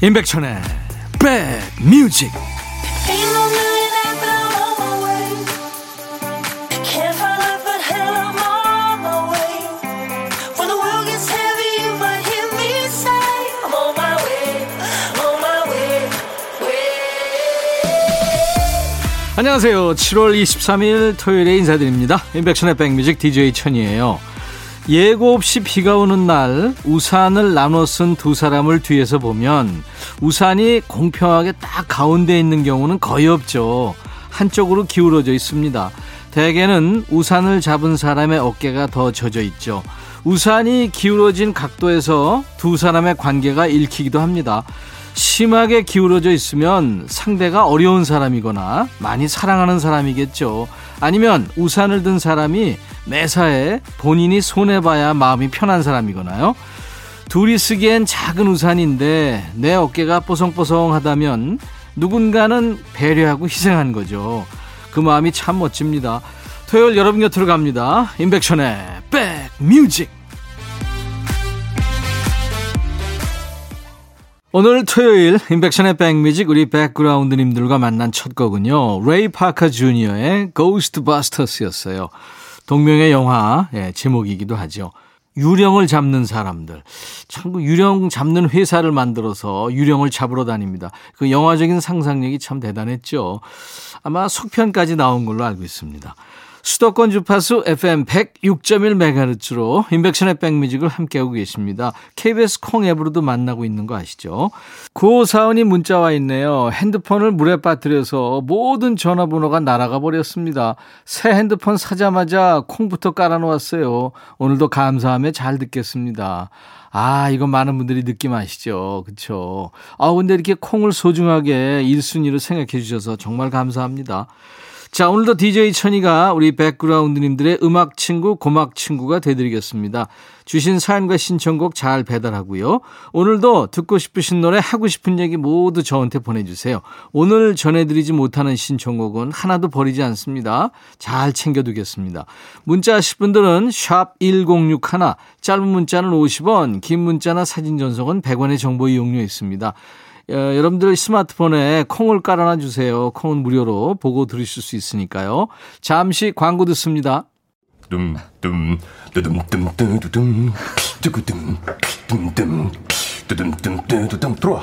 임백천의 백뮤직. 안녕하세요. 7월 23일 토요일에 인사드립니다. 임백천의 백뮤직 DJ 천이에요 예고 없이 비가 오는 날 우산을 나눠 쓴 두 사람을 뒤에서 보면 우산이 공평하게 딱 가운데 있는 경우는 거의 없죠. 한쪽으로 기울어져 있습니다. 대개는 우산을 잡은 사람의 어깨가 더 젖어 있죠. 우산이 기울어진 각도에서 두 사람의 관계가 읽히기도 합니다. 심하게 기울어져 있으면 상대가 어려운 사람이거나 많이 사랑하는 사람이겠죠. 아니면 우산을 든 사람이 매사에 본인이 손해봐야 마음이 편한 사람이거나요. 둘이 쓰기엔 작은 우산인데 내 어깨가 뽀송뽀송하다면 누군가는 배려하고 희생한 거죠. 그 마음이 참 멋집니다. 토요일 여러분 곁으로 갑니다. 임백천의 백뮤직. 오늘 토요일 임백천의 백뮤직 우리 백그라운드님들과 만난 첫 곡은요. 레이 파커 주니어의 고스트바스터스였어요. 동명의 영화 예, 제목이기도 하죠. 유령을 잡는 사람들. 참, 그 유령 잡는 회사를 만들어서 유령을 잡으러 다닙니다. 그 영화적인 상상력이 참 대단했죠. 아마 속편까지 나온 걸로 알고 있습니다. 수도권 주파수 FM 106.1MHz로 인백션의 백뮤직을 함께하고 계십니다. KBS 콩 앱으로도 만나고 있는 거 아시죠? 고사원이 문자 와 있네요. 핸드폰을 물에 빠뜨려서 모든 전화번호가 날아가 버렸습니다. 새 핸드폰 사자마자 콩부터 깔아놓았어요. 오늘도 감사함에 잘 듣겠습니다. 아, 이거 많은 분들이 느낌 아시죠? 그쵸? 아, 근데 이렇게 콩을 소중하게 1순위로 생각해 주셔서 정말 감사합니다. 자, 오늘도 DJ 천이가 우리 백그라운드님들의 음악 친구, 고막 친구가 되드리겠습니다. 주신 사연과 신청곡 잘 배달하고요. 오늘도 듣고 싶으신 노래, 하고 싶은 얘기 모두 저한테 보내주세요. 오늘 전해드리지 못하는 신청곡은 하나도 버리지 않습니다. 잘 챙겨두겠습니다. 문자 하실 분들은 샵 1061, 짧은 문자는 50원, 긴 문자나 사진 전송은 100원의 정보 이용료 있습니다. 어, 여러분들 스마트폰에 콩을 깔아놔 주세요. 콩은 무료로 보고 들으실 수 있으니까요. 잠시 광고 듣습니다. 둠둠 둠둠 들어와 들어와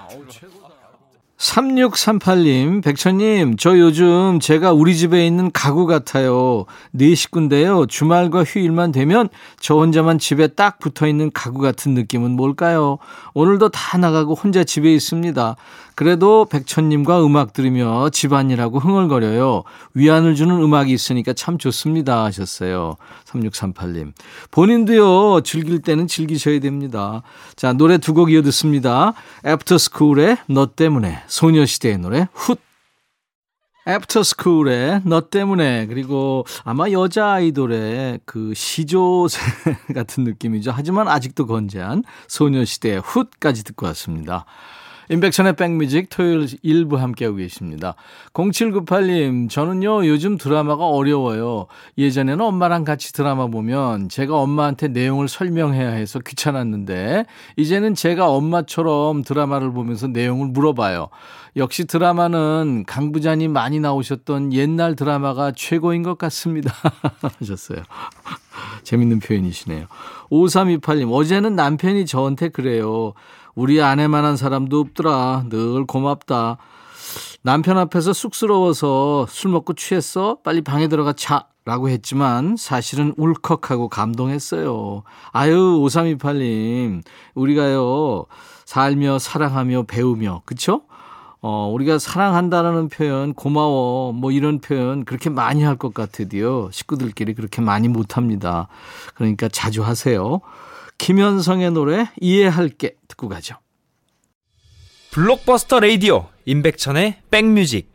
3638님, 백천님, 저 요즘 제가 우리 집에 있는 가구 같아요. 네 식구인데요. 주말과 휴일만 되면 저 혼자만 집에 딱 붙어 있는 가구 같은 느낌은 뭘까요? 오늘도 다 나가고 혼자 집에 있습니다. 그래도 백천님과 음악 들으며 집안일하고 흥얼거려요. 위안을 주는 음악이 있으니까 참 좋습니다. 하셨어요. 3638님. 본인도요, 즐길 때는 즐기셔야 됩니다. 자, 노래 두 곡 이어 듣습니다. 애프터스쿨의 너 때문에, 소녀시대의 노래, 훗. 애프터스쿨의 너 때문에 그리고 아마 여자 아이돌의 그 시조새 같은 느낌이죠. 하지만 아직도 건재한 소녀시대의 훗까지 듣고 왔습니다. 임백천의 백뮤직 토요일 일부 함께하고 계십니다. 0798님, 저는요, 요즘 드라마가 어려워요. 예전에는 엄마랑 같이 드라마 보면 제가 엄마한테 내용을 설명해야 해서 귀찮았는데, 이제는 제가 엄마처럼 드라마를 보면서 내용을 물어봐요. 역시 드라마는 강부자님 많이 나오셨던 옛날 드라마가 최고인 것 같습니다. 하셨어요. 재밌는 표현이시네요. 5328님, 어제는 남편이 저한테 그래요. 우리 아내만한 사람도 없더라. 늘 고맙다. 남편 앞에서 쑥스러워서 술 먹고 취했어? 빨리 방에 들어가 자. 라고 했지만 사실은 울컥하고 감동했어요. 아유, 5328님. 우리가요, 살며 사랑하며 배우며, 그쵸? 어, 우리가 사랑한다라는 표현, 고마워, 뭐 이런 표현 그렇게 많이 할 것 같아도요. 식구들끼리 그렇게 많이 못 합니다. 그러니까 자주 하세요. 김현성의 노래 이해할게 듣고 가죠. 블록버스터 레이디오 임백천의 백뮤직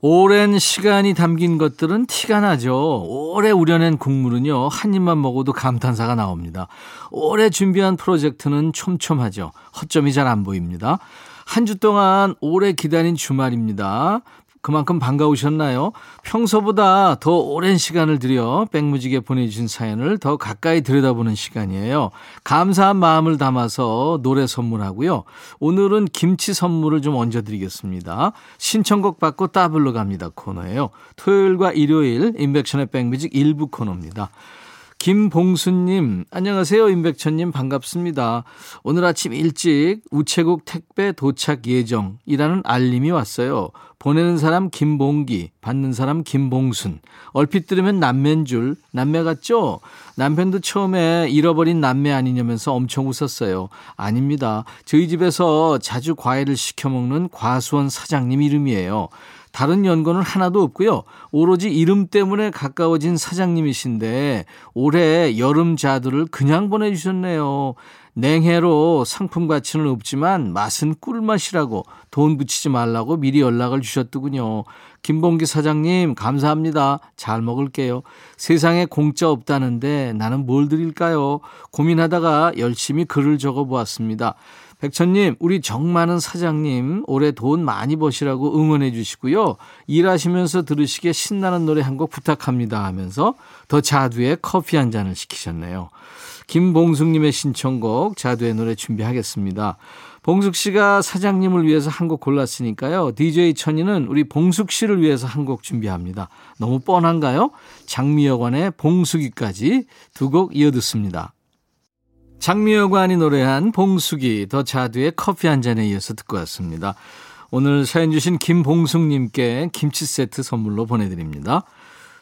오랜 시간이 담긴 것들은 티가 나죠. 오래 우려낸 국물은요, 한 입만 먹어도 감탄사가 나옵니다. 오래 준비한 프로젝트는 촘촘하죠. 허점이 잘 안 보입니다. 한 주 동안 오래 기다린 주말입니다. 그만큼 반가우셨나요? 평소보다 더 오랜 시간을 들여 백무지게 보내주신 사연을 더 가까이 들여다보는 시간이에요. 감사한 마음을 담아서 노래 선물하고요. 오늘은 김치 선물을 좀 얹어드리겠습니다. 신청곡 받고 따블로 갑니다 코너예요. 토요일과 일요일 인백션의 백뮤직 일부 코너입니다. 김봉수님, 안녕하세요. 임백천님, 반갑습니다. 오늘 아침 일찍 우체국 택배 도착 예정이라는 알림이 왔어요. 보내는 사람 김봉기, 받는 사람 김봉순. 얼핏 들으면 남매인 줄, 남매 같죠? 남편도 처음에 잃어버린 남매 아니냐면서 엄청 웃었어요. 아닙니다. 저희 집에서 자주 과일을 시켜 먹는 과수원 사장님 이름이에요. 다른 연고는 하나도 없고요. 오로지 이름 때문에 가까워진 사장님이신데 올해 여름 자두를 그냥 보내주셨네요. 냉해로 상품 가치는 없지만 맛은 꿀맛이라고 돈 붙이지 말라고 미리 연락을 주셨더군요. 김봉기 사장님 감사합니다. 잘 먹을게요. 세상에 공짜 없다는데 나는 뭘 드릴까요? 고민하다가 열심히 글을 적어 보았습니다. 백천님, 우리 정 많은 사장님, 올해 돈 많이 버시라고 응원해 주시고요. 일하시면서 들으시게 신나는 노래 한 곡 부탁합니다 하면서 더 자두에 커피 한 잔을 시키셨네요. 김봉숙님의 신청곡 자두의 노래 준비하겠습니다. 봉숙 씨가 사장님을 위해서 한 곡 골랐으니까요. DJ 천이는 우리 봉숙 씨를 위해서 한 곡 준비합니다. 너무 뻔한가요? 장미여관의 봉숙이까지 두 곡 이어듣습니다. 장미여관이 노래한 봉숙이 더 자두의 커피 한 잔에 이어서 듣고 왔습니다. 오늘 사연 주신 김봉숙님께 김치 세트 선물로 보내드립니다.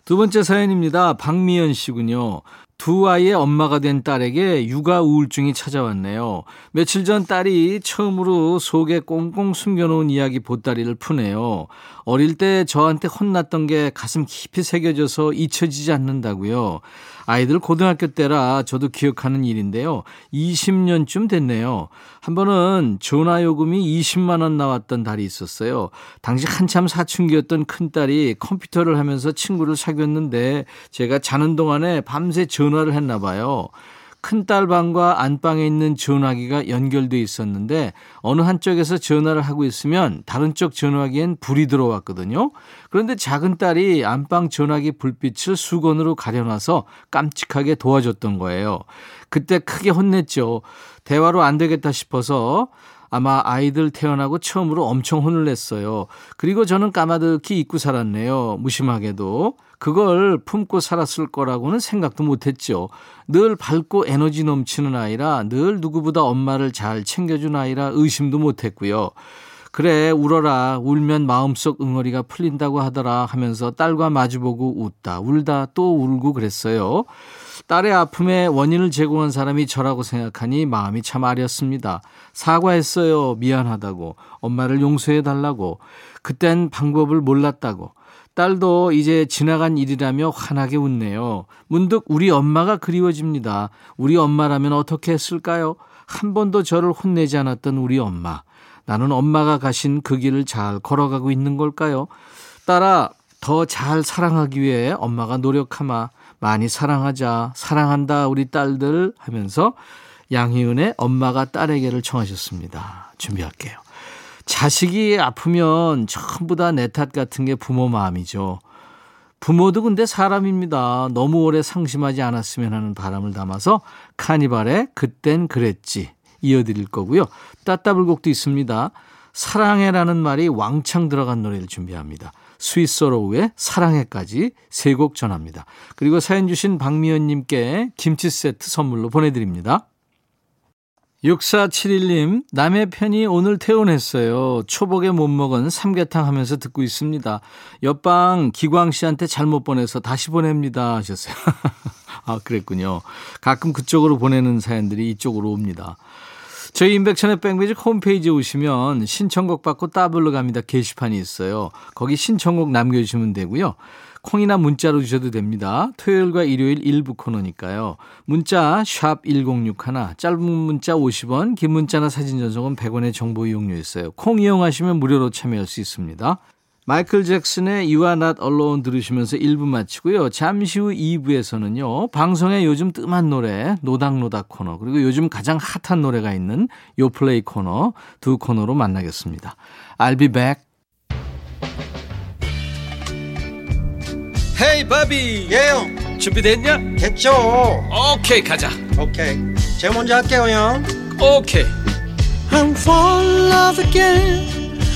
두 번째 사연입니다. 박미연 씨군요. 두 아이의 엄마가 된 딸에게 육아 우울증이 찾아왔네요. 며칠 전 딸이 처음으로 속에 꽁꽁 숨겨놓은 이야기 보따리를 푸네요. 어릴 때 저한테 혼났던 게 가슴 깊이 새겨져서 잊혀지지 않는다고요. 아이들 고등학교 때라 저도 기억하는 일인데요. 20년쯤 됐네요. 한 번은 전화 요금이 20만 원 나왔던 달이 있었어요. 당시 한참 사춘기였던 큰딸이 컴퓨터를 하면서 친구를 사귀었는데 제가 자는 동안에 밤새 전 화를 했나 봐요. 큰딸 방과 안방에 있는 전화기가 연결돼 있었는데 어느 한쪽에서 전화를 하고 있으면 다른 쪽 전화기엔 불이 들어왔거든요. 그런데 작은 딸이 안방 전화기 불빛을 수건으로 가려놔서 깜찍하게 도와줬던 거예요. 그때 크게 혼냈죠. 대화로 안 되겠다 싶어서 아마 아이들 태어나고 처음으로 엄청 혼을 냈어요. 그리고 저는 까마득히 잊고 살았네요. 무심하게도. 그걸 품고 살았을 거라고는 생각도 못 했죠. 늘 밝고 에너지 넘치는 아이라 늘 누구보다 엄마를 잘 챙겨준 아이라 의심도 못 했고요. 그래, 울어라. 울면 마음속 응어리가 풀린다고 하더라 하면서 딸과 마주보고 웃다, 울다, 또 울고 그랬어요. 딸의 아픔의 원인을 제공한 사람이 저라고 생각하니 마음이 참 아렸습니다. 사과했어요. 미안하다고. 엄마를 용서해 달라고. 그땐 방법을 몰랐다고. 딸도 이제 지나간 일이라며 환하게 웃네요. 문득 우리 엄마가 그리워집니다. 우리 엄마라면 어떻게 했을까요? 한 번도 저를 혼내지 않았던 우리 엄마. 나는 엄마가 가신 그 길을 잘 걸어가고 있는 걸까요? 딸아, 더 잘 사랑하기 위해 엄마가 노력하마. 많이 사랑하자. 사랑한다, 우리 딸들. 하면서 양희은의 엄마가 딸에게를 청하셨습니다. 준비할게요. 자식이 아프면 전부 다 내 탓 같은 게 부모 마음이죠. 부모도 근데 사람입니다. 너무 오래 상심하지 않았으면 하는 바람을 담아서 카니발의 그땐 그랬지 이어드릴 거고요. 따따블곡도 있습니다. 사랑해라는 말이 왕창 들어간 노래를 준비합니다. 스위스로우의 사랑해까지 세 곡 전합니다. 그리고 사연 주신 박미연님께 김치 세트 선물로 보내드립니다. 6471님, 남의 편이 오늘 퇴원했어요. 초복에 못 먹은 삼계탕 하면서 듣고 있습니다. 옆방 기광 씨한테 잘못 보내서 다시 보냅니다. 하셨어요. 아, 그랬군요. 가끔 그쪽으로 보내는 사연들이 이쪽으로 옵니다. 저희 인백천의 백뮤직 홈페이지에 오시면 신청곡 받고 따블로 갑니다. 게시판이 있어요. 거기 신청곡 남겨주시면 되고요. 콩이나 문자로 주셔도 됩니다. 토요일과 일요일 일부 코너니까요. 문자 샵 1061, 짧은 문자 50원, 긴 문자나 사진 전송은 100원의 정보 이용료 있어요. 콩 이용하시면 무료로 참여할 수 있습니다. 마이클 잭슨의 You Are Not Alone 들으시면서 1부 마치고요. 잠시 후 2부에서는요. 방송에 요즘 뜸한 노래 노닥노닥 코너 그리고 요즘 가장 핫한 노래가 있는 요플레이 코너 두 코너로 만나겠습니다. I'll be back. 헤이 바비 예영 준비됐냐? 됐죠 오케이 가자 오케이 제가 먼저 할게요 형 오케이 I'm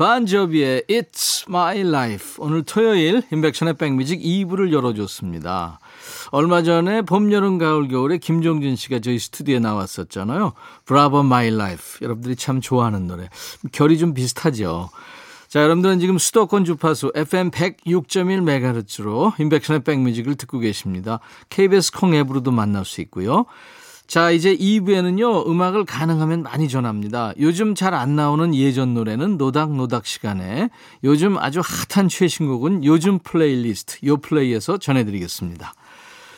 반저비의 It's My Life. 오늘 토요일 인백션의 백뮤직 2부를 열어줬습니다. 얼마 전에 봄, 여름, 가을, 겨울에 김종진 씨가 저희 스튜디오에 나왔었잖아요. Bravo My Life. 여러분들이 참 좋아하는 노래. 결이 좀 비슷하죠. 자, 여러분들은 지금 수도권 주파수 FM 106.1MHz로 임백천의 백뮤직을 듣고 계십니다. KBS 콩 앱으로도 만날 수 있고요. 자, 이제 2부에는요, 음악을 가능하면 많이 전합니다. 요즘 잘 안 나오는 예전 노래는 노닥노닥 시간에 요즘 아주 핫한 최신곡은 요즘 플레이리스트, 요 플레이에서 전해드리겠습니다.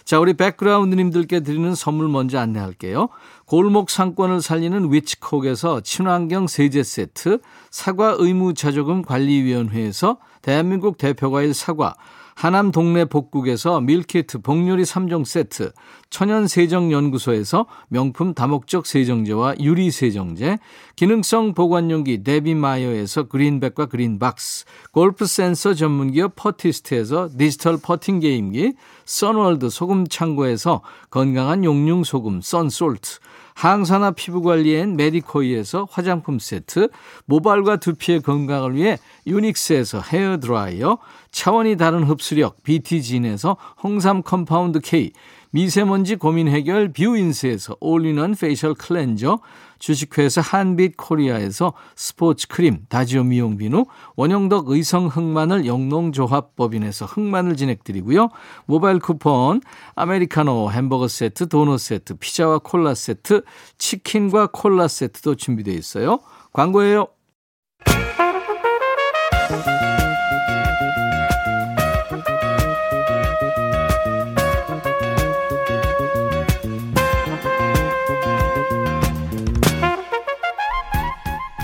자, 우리 백그라운드님들께 드리는 선물 먼저 안내할게요. 골목 상권을 살리는 위치콕에서 친환경 세제 세트, 사과 의무 자조금 관리위원회에서 대한민국 대표과일 사과, 하남 동네 복국에서 밀키트 복요리 3종 세트, 천연세정연구소에서 명품 다목적 세정제와 유리세정제, 기능성 보관용기 데비마이어에서 그린백과 그린박스, 골프 센서 전문기업 퍼티스트에서 디지털 퍼팅 게임기, 선월드 소금 창고에서 건강한 용융 소금 썬솔트, 항산화 피부 관리엔 메디코이에서 화장품 세트, 모발과 두피의 건강을 위해 유닉스에서 헤어 드라이어, 차원이 다른 흡수력 BT진에서 홍삼 compound K, 미세먼지 고민 해결 뷰인스에서 올리는 facial cleanser, 주식회사 한빛 코리아에서 스포츠 크림, 다지오 미용 비누, 원형덕 의성 흑마늘 영농조합법인에서 흑마늘 진행드리고요. 모바일 쿠폰, 아메리카노 햄버거 세트, 도넛 세트, 피자와 콜라 세트, 치킨과 콜라 세트도 준비되어 있어요. 광고예요.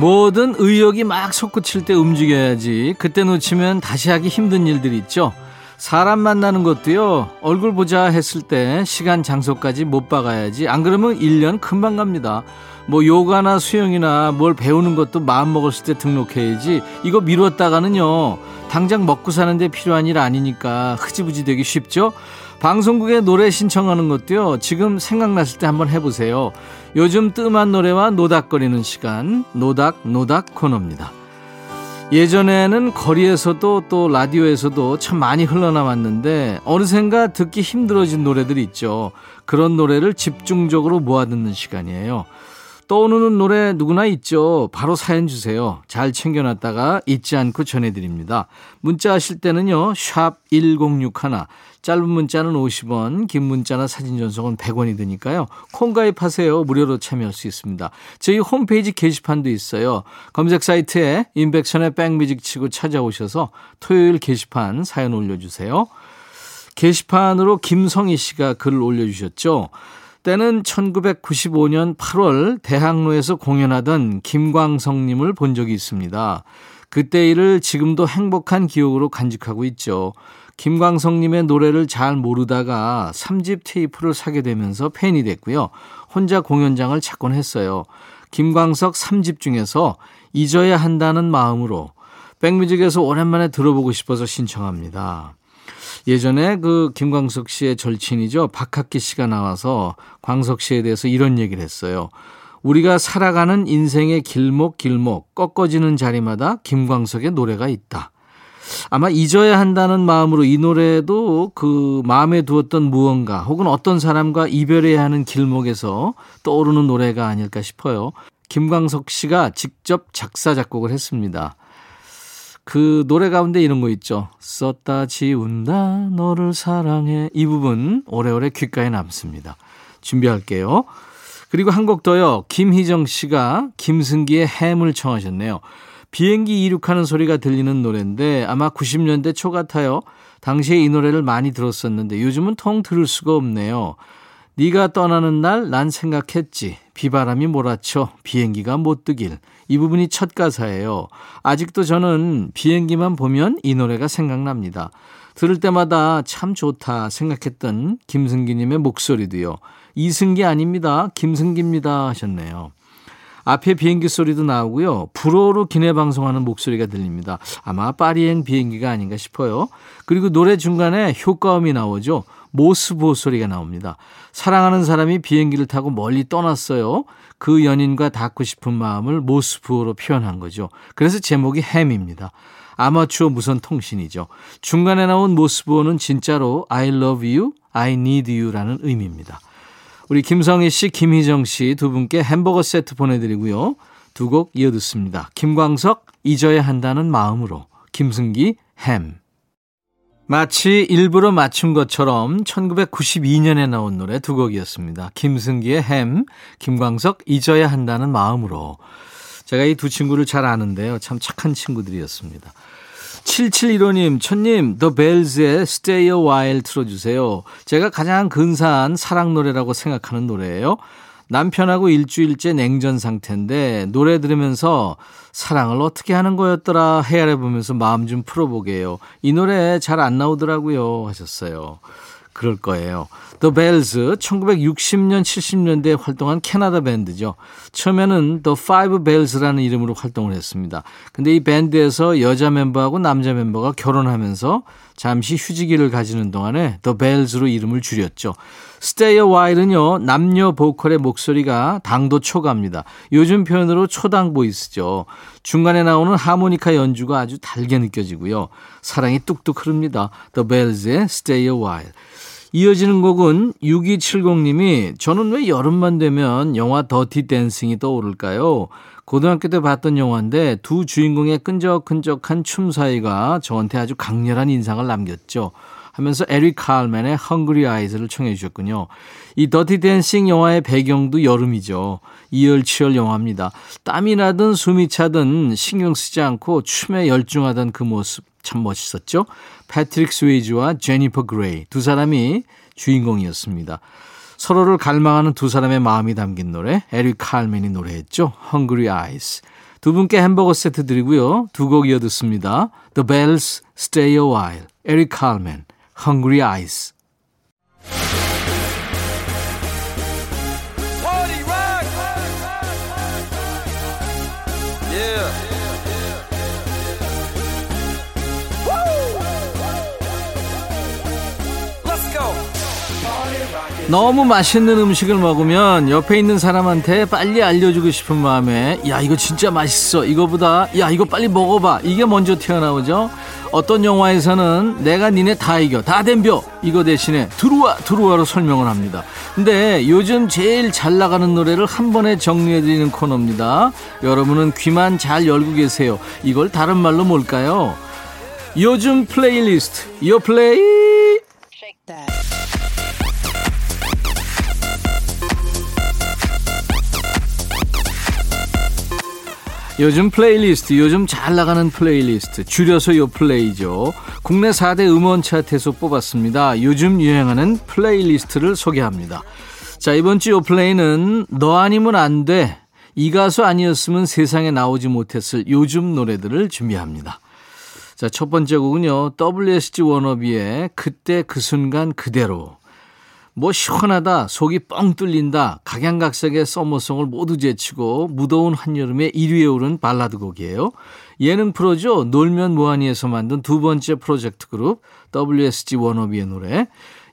뭐든 의욕이 막 솟구칠 때 움직여야지. 그때 놓치면 다시 하기 힘든 일들 있죠. 사람 만나는 것도요, 얼굴 보자 했을 때 시간 장소까지 못 박아야지. 안 그러면 1년 금방 갑니다. 뭐 요가나 수영이나 뭘 배우는 것도 마음 먹었을 때 등록해야지. 이거 미뤘다가는요, 당장 먹고 사는데 필요한 일 아니니까 흐지부지 되기 쉽죠? 방송국에 노래 신청하는 것도요, 지금 생각났을 때 한번 해보세요. 요즘 뜸한 노래와 노닥거리는 시간, 노닥, 노닥 코너입니다. 예전에는 거리에서도 또 라디오에서도 참 많이 흘러나왔는데, 어느샌가 듣기 힘들어진 노래들이 있죠. 그런 노래를 집중적으로 모아 듣는 시간이에요. 떠오르는 노래 누구나 있죠. 바로 사연 주세요. 잘 챙겨놨다가 잊지 않고 전해드립니다. 문자 하실 때는요. 샵 1061, 짧은 문자는 50원, 긴 문자나 사진 전송은 100원이 드니까요. 콩 가입하세요. 무료로 참여할 수 있습니다. 저희 홈페이지 게시판도 있어요. 검색 사이트에 인백션의 백뮤직 치고 찾아오셔서 토요일 게시판 사연 올려주세요. 게시판으로 김성희 씨가 글을 올려주셨죠. 때는 1995년 8월 대학로에서 공연하던 김광석님을 본 적이 있습니다. 그때 일을 지금도 행복한 기억으로 간직하고 있죠. 김광석님의 노래를 잘 모르다가 3집 테이프를 사게 되면서 팬이 됐고요. 혼자 공연장을 찾곤 했어요. 김광석 3집 중에서 잊어야 한다는 마음으로 백뮤직에서 오랜만에 들어보고 싶어서 신청합니다. 예전에 그 김광석 씨의 절친이죠. 박학기 씨가 나와서 광석 씨에 대해서 이런 얘기를 했어요. 우리가 살아가는 인생의 길목 길목 꺾어지는 자리마다 김광석의 노래가 있다. 아마 잊어야 한다는 마음으로 이 노래도 그 마음에 두었던 무언가 혹은 어떤 사람과 이별해야 하는 길목에서 떠오르는 노래가 아닐까 싶어요. 김광석 씨가 직접 작사, 작곡을 했습니다. 그 노래 가운데 이런 거 있죠. 썼다 지운다 너를 사랑해 이 부분 오래오래 귓가에 남습니다. 준비할게요. 그리고 한 곡 더요. 김희정 씨가 김승기의 햄을 청하셨네요. 비행기 이륙하는 소리가 들리는 노래인데 아마 90년대 초 같아요. 당시에 이 노래를 많이 들었었는데 요즘은 통 들을 수가 없네요. 네가 떠나는 날 난 생각했지. 비바람이 몰아쳐 비행기가 못 뜨길. 이 부분이 첫 가사예요. 아직도 저는 비행기만 보면 이 노래가 생각납니다. 들을 때마다 참 좋다 생각했던 김승기님의 목소리도요. 이승기 아닙니다. 김승기입니다 하셨네요. 앞에 비행기 소리도 나오고요. 불어로 기내 방송하는 목소리가 들립니다. 아마 파리행 비행기가 아닌가 싶어요. 그리고 노래 중간에 효과음이 나오죠. 모스보 소리가 나옵니다. 사랑하는 사람이 비행기를 타고 멀리 떠났어요. 그 연인과 닿고 싶은 마음을 모스부어로 표현한 거죠. 그래서 제목이 햄입니다. 아마추어 무선 통신이죠. 중간에 나온 모스부어는 진짜로 I love you, I need you라는 의미입니다. 우리 김성희 씨, 김희정 씨 두 분께 햄버거 세트 보내드리고요. 두 곡 이어 듣습니다. 김광석, 잊어야 한다는 마음으로. 김승기, 햄. 마치 일부러 맞춘 것처럼 1992년에 나온 노래 두 곡이었습니다. 김승기의 햄, 김광석 잊어야 한다는 마음으로. 제가 이 두 친구를 잘 아는데요. 참 착한 친구들이었습니다. 7715님, 천님, The Bells의 Stay a While 틀어주세요. 제가 가장 근사한 사랑 노래라고 생각하는 노래예요. 남편하고 일주일째 냉전 상태인데 노래 들으면서 사랑을 어떻게 하는 거였더라 헤아려 보면서 마음 좀 풀어보게요. 이 노래 잘 안 나오더라고요 하셨어요. 그럴 거예요. The Bells 1960년 70년대에 활동한 캐나다 밴드죠. 처음에는 The Five Bells라는 이름으로 활동을 했습니다. 근데 이 밴드에서 여자 멤버하고 남자 멤버가 결혼하면서 잠시 휴지기를 가지는 동안에 The Bells로 이름을 줄였죠. Stay a While은요. 남녀 보컬의 목소리가 당도 초가입니다. 요즘 표현으로 초당 보이스죠. 중간에 나오는 하모니카 연주가 아주 달게 느껴지고요. 사랑이 뚝뚝 흐릅니다. The Bells의 Stay a While. 이어지는 곡은 6270님이 저는 왜 여름만 되면 영화 더티 댄싱이 떠오를까요? 고등학교 때 봤던 영화인데 두 주인공의 끈적끈적한 춤 사이가 저한테 아주 강렬한 인상을 남겼죠. 하면서 에릭 칼맨의 헝그리 아이즈를 청해 주셨군요. 이 Dirty Dancing 영화의 배경도 여름이죠. 이열치열 영화입니다. 땀이 나든 숨이 차든 신경 쓰지 않고 춤에 열중하던 그 모습 참 멋있었죠. 패트릭 스웨이지와 제니퍼 그레이 두 사람이 주인공이었습니다. 서로를 갈망하는 두 사람의 마음이 담긴 노래 에릭 칼맨이 노래했죠. Hungry Eyes. 두 분께 햄버거 세트 드리고요. 두 곡 이어 듣습니다. The Bells, Stay a While, 에릭 칼맨, Hungry Eyes. 너무 맛있는 음식을 먹으면 옆에 있는 사람한테 빨리 알려주고 싶은 마음에 야 이거 진짜 맛있어. 이거보다 야 이거 빨리 먹어봐. 이게 먼저 튀어나오죠. 어떤 영화에서는 내가 니네 다 이겨. 다 덤벼. 이거 대신에 들어와 들어와로 설명을 합니다. 근데 요즘 제일 잘 나가는 노래를 한 번에 정리해드리는 코너입니다. 여러분은 귀만 잘 열고 계세요. 이걸 다른 말로 뭘까요? 요즘 플레이리스트. 요 플레이 요즘 플레이리스트, 요즘 잘 나가는 플레이리스트, 줄여서 요 플레이죠. 국내 4대 음원 차트에서 뽑았습니다. 요즘 유행하는 playlist를 소개합니다. 자, 이번 주 요 플레이는 너 아니면 안 돼. 이 가수 아니었으면 세상에 나오지 못했을 요즘 노래들을 준비합니다. 자, 첫 번째 곡은요. WSG 워너비의 그때 그 순간 그대로. 뭐 시원하다, 속이 뻥 뚫린다, 각양각색의 summer song을 모두 제치고 무더운 한여름에 1위에 오른 발라드 곡이에요. 예능 프로죠. 놀면 뭐하니에서 만든 두 번째 프로젝트 그룹 WSG 워너비의 노래.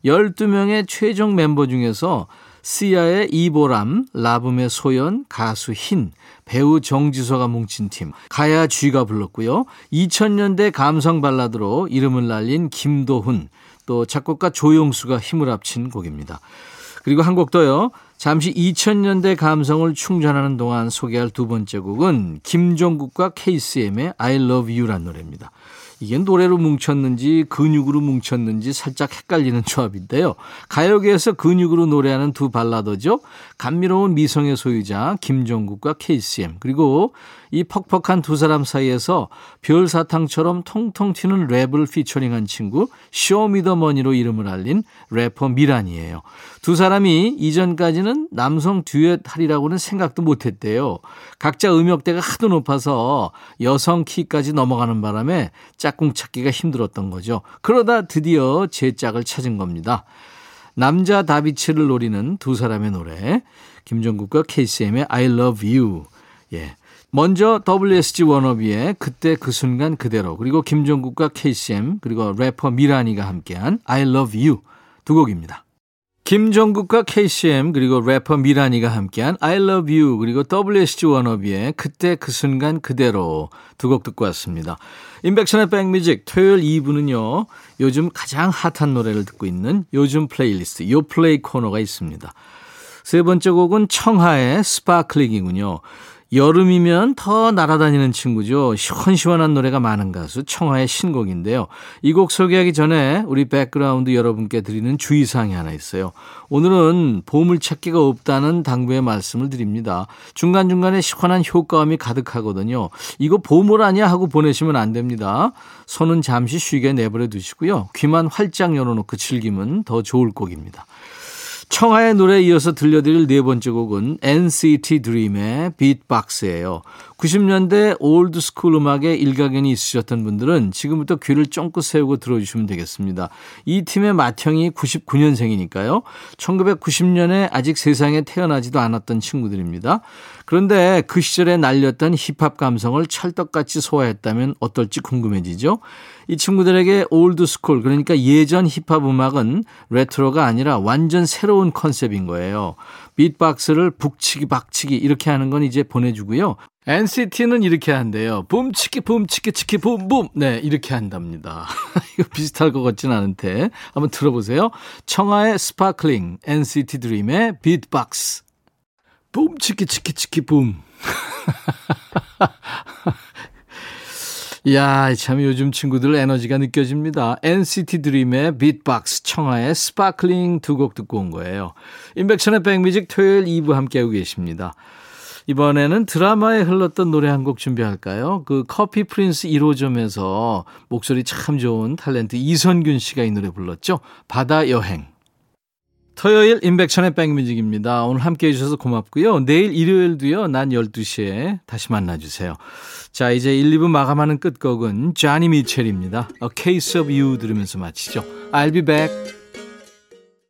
12명의 최종 멤버 중에서 시아의 이보람, 라붐의 소연, 가수 흰, 배우 정지서가 뭉친 팀, 가야 쥐가 불렀고요. 2000년대 감성 발라드로 이름을 날린 김도훈, 또 작곡가 조용수가 힘을 합친 곡입니다. 그리고 한 곡 더요. 잠시 2000년대 감성을 충전하는 동안 소개할 두 번째 곡은 김종국과 KCM의 I Love You란 노래입니다. 이게 노래로 뭉쳤는지 근육으로 뭉쳤는지 살짝 헷갈리는 조합인데요. 가요계에서 근육으로 노래하는 두 발라더죠. 감미로운 미성의 소유자 김종국과 KCM 그리고 이 퍽퍽한 두 사람 사이에서 별사탕처럼 통통 튀는 랩을 피처링한 친구 쇼미더머니로 이름을 알린 래퍼 미란이에요. 두 사람이 이전까지는 남성 듀엣 하리라고는 생각도 못했대요. 각자 음역대가 하도 높아서 여성 키까지 넘어가는 바람에 짝꿍 찾기가 힘들었던 거죠. 그러다 드디어 제 짝을 찾은 겁니다. 남자 다비치를 노리는 두 사람의 노래 김종국과 KCM의 I Love You 예. 먼저 WSG 워너비의 그때 그 순간 그대로 그리고 김종국과 KCM 그리고 래퍼 미라니가 함께한 I Love You 두 곡입니다. 김종국과 KCM 그리고 래퍼 미라니가 함께한 I Love You 그리고 WSG 워너비의 그때 그 순간 그대로 두 곡 듣고 왔습니다. 인백천의 백뮤직 토요일 2부는요. 요즘 가장 핫한 노래를 듣고 있는 요즘 플레이리스트 요플레이 코너가 있습니다. 세 번째 곡은 청하의 Sparkling이군요. 여름이면 더 날아다니는 친구죠. 시원시원한 노래가 많은 가수 청하의 신곡인데요. 이 곡 소개하기 전에 우리 백그라운드 여러분께 드리는 주의사항이 하나 있어요. 오늘은 보물찾기가 없다는 당부의 말씀을 드립니다. 중간중간에 시원한 효과음이 가득하거든요. 이거 보물 아니야 하고 보내시면 안 됩니다. 손은 잠시 쉬게 내버려 두시고요. 귀만 활짝 열어놓고 즐기면 더 좋을 곡입니다. 청하의 노래에 이어서 들려드릴 네 번째 곡은 NCT 드림의 Beatbox예요. 90년대 old school 음악에 일가견이 있으셨던 분들은 지금부터 귀를 쫑긋 세우고 들어주시면 되겠습니다. 이 팀의 맏형이 99년생이니까요. 1990년대에 아직 세상에 태어나지도 않았던 친구들입니다. 그런데 그 시절에 날렸던 힙합 감성을 찰떡같이 소화했다면 어떨지 궁금해지죠? 이 친구들에게 old school, 그러니까 예전 힙합 음악은 레트로가 아니라 완전 새로운 컨셉인 거예요. 비트박스를 북치기 박치기 이렇게 하는 건 이제 보내주고요. NCT는 이렇게 한대요. 붐치기 붐치기 치키 붐붐. 네, 이렇게 한답니다. 이거 비슷할 것 같진 않은데 한번 들어보세요. 청하의 Sparkling, NCT 드림의 Beatbox. 붐치키 치키 치키 붐. 이야, 참 요즘 친구들 에너지가 느껴집니다. NCT 드림의 Beatbox, 청하의 Sparkling 두 곡 듣고 온 거예요. 인백천의 백뮤직 토요일 2부 함께하고 계십니다. 이번에는 드라마에 흘렀던 노래 한 곡 준비할까요? 그 커피 프린스 1호점에서 목소리 참 좋은 탤런트 이선균 씨가 이 노래 불렀죠. 바다 여행. 토요일 인백천의 백뮤직입니다. 오늘 함께 해 주셔서 고맙고요. 내일 일요일도요. 난 12시에 다시 만나주세요. 자, 이제 1, 2부 마감하는 끝곡은 쟈니 미첼입니다. A Case of You 들으면서 마치죠. I'll be back.